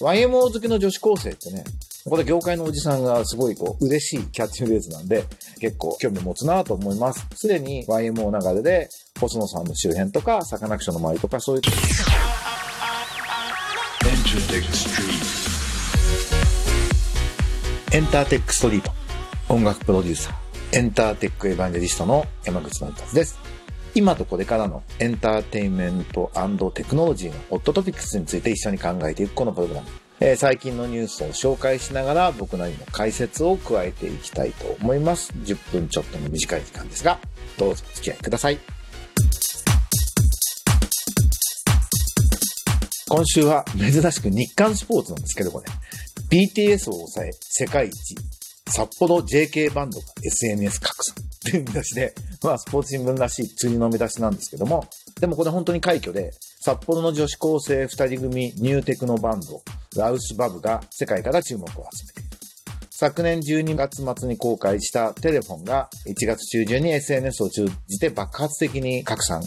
YMO 好きの女子高生ってね、これ業界のおじさんがすごいこう嬉しいキャッチフレーズなんで、結構興味持つなと思います。すでに YMO 流れで、細野さんの周辺とか、サカナクションの周りとか、そういう。エンターテックストリート。音楽プロデューサー。エンターテックエヴァンジェリストの山口の達です。今とこれからのエンターテインメントテクノロジーのホットトピックスについて一緒に考えていくこのプログラム。えー、最近のニュースを紹介しながら僕なりの解説を加えていきたいと思います。10分ちょっとの短い時間ですが、どうぞお付き合いください。今週は珍しく日刊スポーツなんですけどもね、BTS を抑え世界一札幌 JK バンドが SNS 拡散っていう見出しで、まあスポーツ新聞らしい通の見出しなんですけども、でもこれ本当に快挙で、札幌の女子高生二人組ニューテクノバンド、ラウスバブが世界から注目を集めている。昨年12月末に公開したテレフォンが1月中旬に SNS を通じて爆発的に拡散。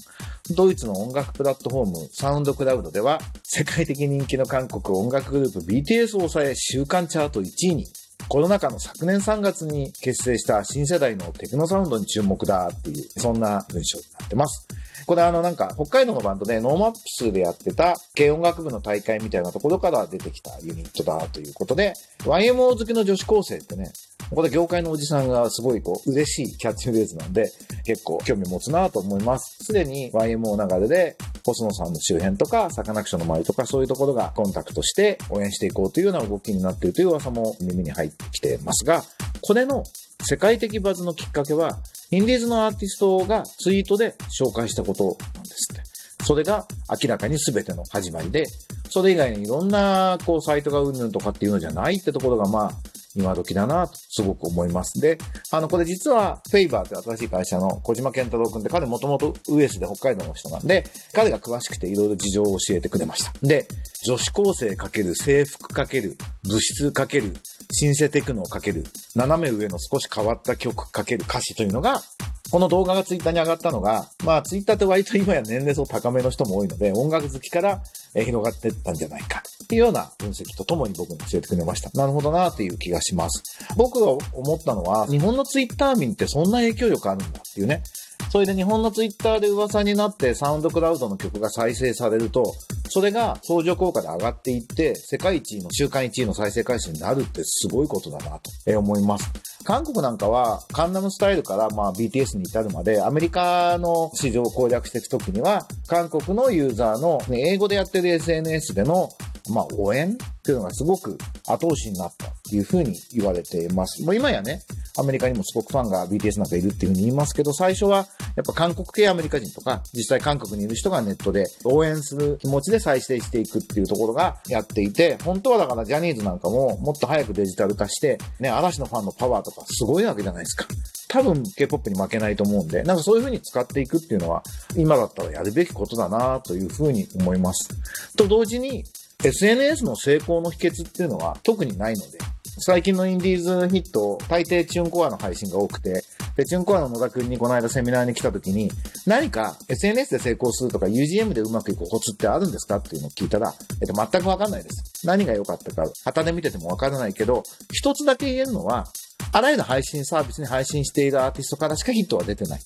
ドイツの音楽プラットフォームサウンドクラウドでは世界的人気の韓国音楽グループ BTS を抑え週間チャート1位にコロナ禍の昨年3月に結成した新世代のテクノサウンドに注目だっていう、そんな文章になってます。これあのなんか北海道のバンドで NoMaps でやってた軽音楽部の大会みたいなところから出てきたユニットだということで、YMO 好きの女子高生ってね、ここで業界のおじさんがすごいこう嬉しいキャッチフレーズなんで結構興味持つなと思います。すでに YMO 流れで細野さんの周辺とかサカナクションの周りとかそういうところがコンタクトして応援していこうというような動きになっているという噂も耳に入ってきてますが、これの世界的バズのきっかけはインディーズのアーティストがツイートで紹介したことなんですって。それが明らかに全ての始まりで、それ以外にいろんな、こう、サイトがうんぬんとかっていうのじゃないってところが、まあ、今時だなとすごく思います。で、あの、これ実は、フェイバーって新しい会社の小島健太郎くんって彼もともと US で北海道の人なんで、彼が詳しくていろいろ事情を教えてくれました。で、女子高生かける制服かける物質かけるシンセテクノをかける、斜め上の少し変わった曲かける歌詞というのが、この動画がツイッターに上がったのが、まあツイッターって割と今や年齢層高めの人も多いので、音楽好きから広がってったんじゃないかっていうような分析とともに僕に教えてくれました。なるほどなという気がします。僕が思ったのは、日本のツイッター民ってそんな影響力あるんだっていうね。それで日本のツイッターで噂になってサウンドクラウドの曲が再生されると、それが相乗効果で上がっていって、世界一位の週間1位の再生回数になるってすごいことだなと思います。韓国なんかは、カンナムスタイルからまあ BTS に至るまで、アメリカの市場を攻略していくときには、韓国のユーザーの、ね、英語でやってる SNS でのまあ、応援っていうのがすごく後押しになった。いうふうに言われています。もう今やね、アメリカにもすごくファンが BTS なんかいるっていうふうに言いますけど、最初はやっぱ韓国系アメリカ人とか、実際韓国にいる人がネットで応援する気持ちで再生していくっていうところがやっていて、本当はだからジャニーズなんかももっと早くデジタル化して、ね、嵐のファンのパワーとかすごいわけじゃないですか。多分 K-POP に負けないと思うんで、なんかそういう風に使っていくっていうのは、今だったらやるべきことだなという風に思います。と同時に、SNS の成功の秘訣っていうのは特にないので、最近のインディーズヒット、大抵チューンコアの配信が多くて、で、チューンコアの野田くんにこの間セミナーに来た時に、何か SNS で成功するとか UGM でうまくいくコツってあるんですかっていうのを聞いたら、えっと、全くわかんないです。何が良かったか、旗で見ててもわからないけど、一つだけ言えるのは、あらゆる配信サービスに配信しているアーティストからしかヒットは出てない。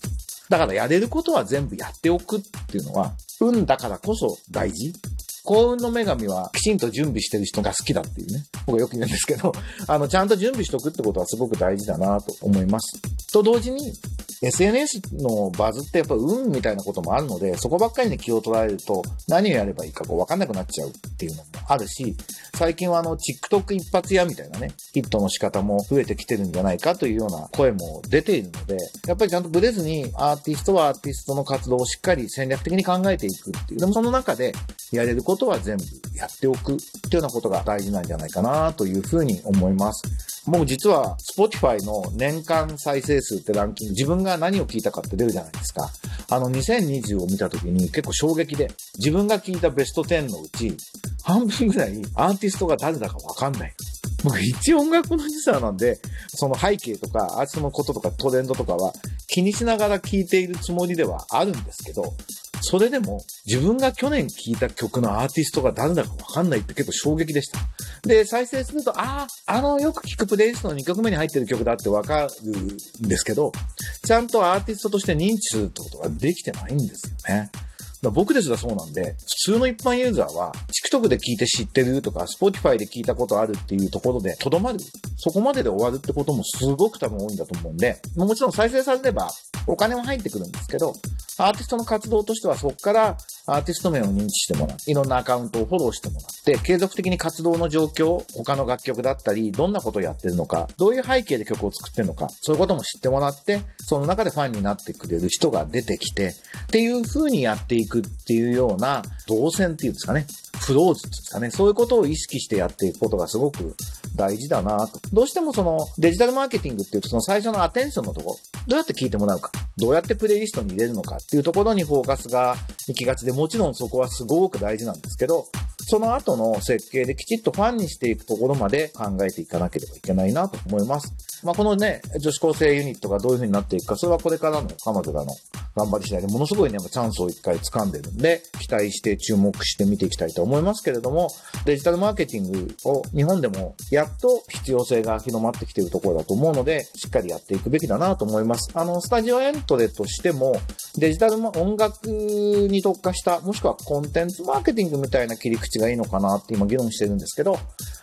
だからやれることは全部やっておくっていうのは、運だからこそ大事幸運の女神はきちんと準備してる人が好きだっていうね。僕はよく言うんですけど、あの、ちゃんと準備しとくってことはすごく大事だなと思います。と同時に、SNS のバズってやっぱ運みたいなこともあるので、そこばっかりに気を取られると何をやればいいかこう分かんなくなっちゃうっていうのもあるし、最近はあの、TikTok 一発屋みたいなね、ヒットの仕方も増えてきてるんじゃないかというような声も出ているので、やっぱりちゃんとブレずにアーティストはアーティストの活動をしっかり戦略的に考えていくっていう。でもその中でやれることは全部やっておくっていうようなことが大事なんじゃないかなというふうに思います。もう実は Spotify の年間再生数ってランキング、自分が何を聞いたかって出るじゃないですか。あの2020を見た時に結構衝撃で、自分が聞いたベスト10のうち、半分ぐらいアーティストが誰だかわかんない。僕一音楽の時差なんで、その背景とか、アーティストのこととかトレンドとかは気にしながら聞いているつもりではあるんですけど、それでも自分が去年聴いた曲のアーティストが誰だかわかんないって結構衝撃でした。で、再生すると、ああ、あのよく聴くプレイリストの2曲目に入ってる曲だってわかるんですけど、ちゃんとアーティストとして認知するってことができてないんですよね。僕ですらそうなんで、普通の一般ユーザーは、TikTok で聞いて知ってるとか、Spotify で聞いたことあるっていうところで、とどまる。そこまでで終わるってこともすごく多分多いんだと思うんで、もちろん再生されれば、お金も入ってくるんですけど、アーティストの活動としてはそこからアーティスト名を認知してもらう。いろんなアカウントをフォローしてもらって、継続的に活動の状況、他の楽曲だったり、どんなことをやってるのか、どういう背景で曲を作ってるのか、そういうことも知ってもらって、その中でファンになってくれる人が出てきて、っていう風にやっていくっていうような動線っていうんですかね。フローズっていうんですかね。そういうことを意識してやっていくことがすごく大事だなと。どうしてもそのデジタルマーケティングっていうとその最初のアテンションのところ、どうやって聞いてもらうか、どうやってプレイリストに入れるのかっていうところにフォーカスが行きがちで、もちろんそこはすごく大事なんですけど、その後の設計できちっとファンにしていくところまで考えていかなければいけないなと思います。まあ、このね、女子高生ユニットがどういう風になっていくか、それはこれからの彼女らの頑張り次第でものすごいね、チャンスを一回掴んでるんで、期待して注目して見ていきたいと思いますけれども、デジタルマーケティングを日本でもやっと必要性が広まってきているところだと思うので、しっかりやっていくべきだなと思います。あの、スタジオエントレとしても、デジタル音楽に特化した、もしくはコンテンツマーケティングみたいな切り口がいいのかなって今議論してるんですけど、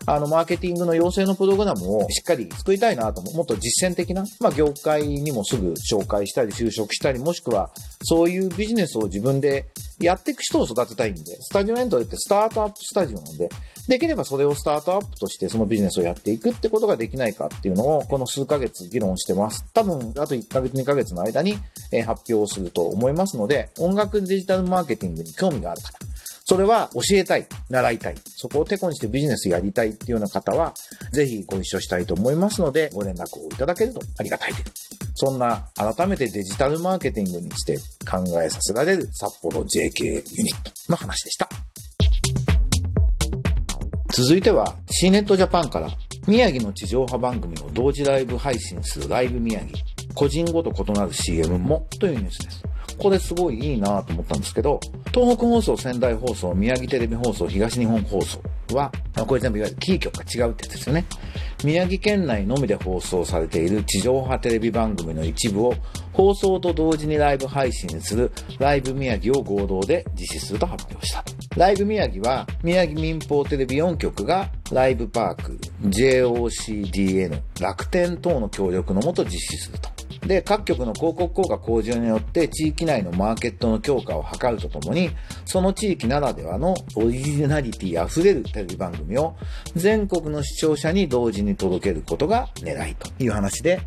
あの、マーケティングの養成のプログラムをしっかり作りたいなとも、もっと実践的な、まあ、業界にもすぐ紹介したり、就職したり、もしくは、そういうビジネスを自分でやっていく人を育てたいんで、スタジオエントリーってスタートアップスタジオなんで、できればそれをスタートアップとしてそのビジネスをやっていくってことができないかっていうのを、この数ヶ月議論してます。多分、あと1ヶ月2ヶ月の間に発表すると思いますので、音楽デジタルマーケティングに興味がある方、それは教えたい、習いたい、そこをテコにしてビジネスやりたいっていうような方は、ぜひご一緒したいと思いますので、ご連絡をいただけるとありがたいです。そんな改めてデジタルマーケティングにして考えさせられる札幌 JK ユニットの話でした。続いては C ネットジャパンから宮城の地上波番組を同時ライブ配信するライブ宮城個人ごと異なる CM もというニュースです。これすごいいいなと思ったんですけど、東北放送、仙台放送、宮城テレビ放送、東日本放送は、これ全部いわゆるキー局が違うってやつですよね。宮城県内のみで放送されている地上波テレビ番組の一部を放送と同時にライブ配信するライブ宮城を合同で実施すると発表した。ライブ宮城は宮城民放テレビ4局がライブパーク、JOCDN、楽天等の協力のもと実施すると。で、各局の広告効果向上によって地域内のマーケットの強化を図るとともに、その地域ならではのオリジナリティ溢れるテレビ番組を全国の視聴者に同時に届けることが狙いという話で、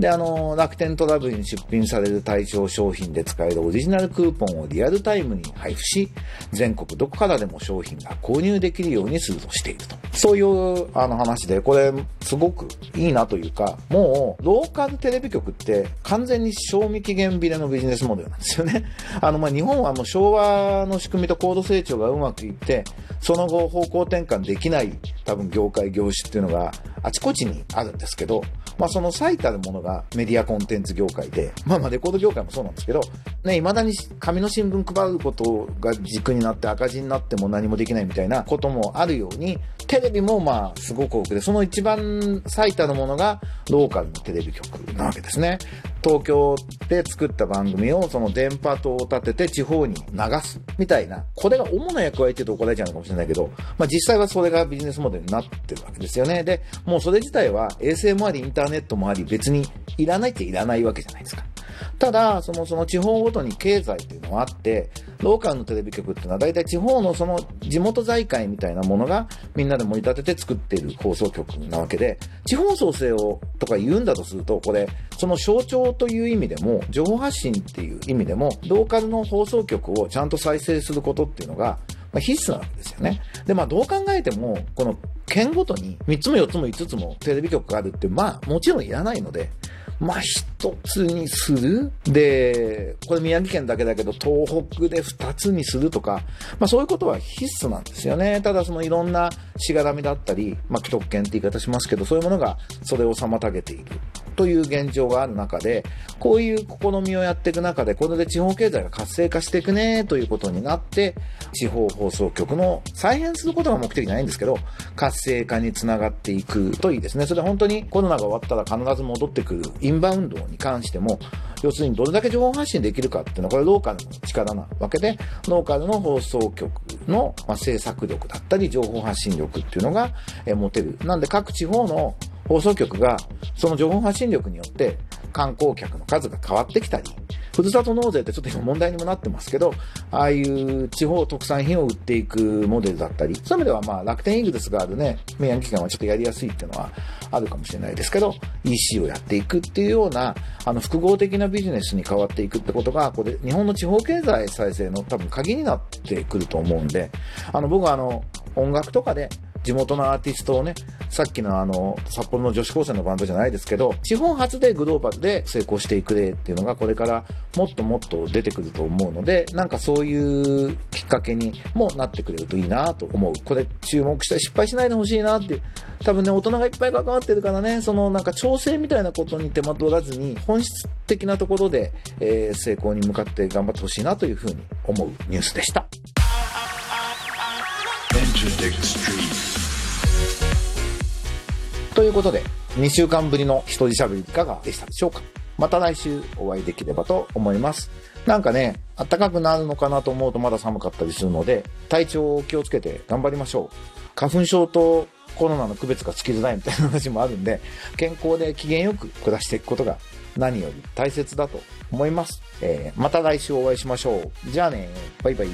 で、あの、楽天トラブルに出品される対象商品で使えるオリジナルクーポンをリアルタイムに配布し、全国どこからでも商品が購入できるようにするとしていると。そういうあの話で、これすごくいいなというか、もうローカルテレビ局って完全に賞味期限ビレのビジネスモデルなんですよね。あの、ま、日本はもう昭和の仕組みと高度成長がうまくいって、その後方向転換できない多分業界業種っていうのがあちこちにあるんですけど、まあその最たるものがメディアコンテンツ業界で、まあまあレコード業界もそうなんですけど、ね、未だに紙の新聞配ることが軸になって赤字になっても何もできないみたいなこともあるように、テレビもまあすごく多くて、その一番最たるものがローカルのテレビ局なわけですね。東京で作った番組をその電波塔を立てて地方に流すみたいな、これが主な役割って言うと怒られちゃうのかもしれないけど、まあ実際はそれがビジネスモデルになってるわけですよね。で、もうそれ自体は衛星もありインターネットもあり別にいらないっていらないわけじゃないですか。ただ、その、その地方ごとに経済っていうのがあって、ローカルのテレビ局っていうのは大体地方のその地元財界みたいなものがみんなで盛り立てて作っている放送局なわけで、地方創生をとか言うんだとすると、これ、その象徴という意味でも、情報発信っていう意味でも、ローカルの放送局をちゃんと再生することっていうのが、まあ、必須なわけですよね。で、まあどう考えても、この県ごとに3つも4つも5つもテレビ局があるって、まあもちろんいらないので、まあつにするで、これ宮城県だけだけど東北で二つにするとか、まあそういうことは必須なんですよね。ただそのいろんなしがらみだったり、まあ既得権って言い方しますけど、そういうものがそれを妨げているという現状がある中で、こういう試みをやっていく中で、これで地方経済が活性化していくねということになって、地方放送局の再編することが目的じゃないんですけど、活性化につながっていくといいですね。それ本当にコロナが終わったら必ず戻ってくるインバウンドに関しても、要するにどれだけ情報発信できるかっていうのは、これローカルの力なわけで、ローカルの放送局の制作力だったり、情報発信力っていうのが持てる。なんで各地方の放送局がその情報発信力によって観光客の数が変わってきたり、ふるさと納税ってちょっと今問題にもなってますけど、ああいう地方特産品を売っていくモデルだったり、そういう意味ではまあ楽天イーグルスがあるね、宮城県はちょっとやりやすいっていうのはあるかもしれないですけど、EC をやっていくっていうような、あの複合的なビジネスに変わっていくってことが、これ日本の地方経済再生の多分鍵になってくると思うんで、あの僕はあの音楽とかで地元のアーティストをね、さっきのあの、札幌の女子高生のバンドじゃないですけど、地方発でグローバルで成功していく例っていうのがこれからもっともっと出てくると思うので、なんかそういうきっかけにもなってくれるといいなと思う。これ注目して失敗しないでほしいなっていう。多分ね、大人がいっぱい関わってるからね、そのなんか調整みたいなことに手間取らずに、本質的なところで、えー、成功に向かって頑張ってほしいなというふうに思うニュースでした。ということで、2週間ぶりの一人喋りいかがでしたでしょうか？また来週お会いできればと思います。なんかね、暖かくなるのかなと思うとまだ寒かったりするので、体調を気をつけて頑張りましょう。花粉症とコロナの区別がつきづらいみたいな話もあるんで、健康で機嫌よく暮らしていくことが何より大切だと思います。えー、また来週お会いしましょう。じゃあね、バイバイ。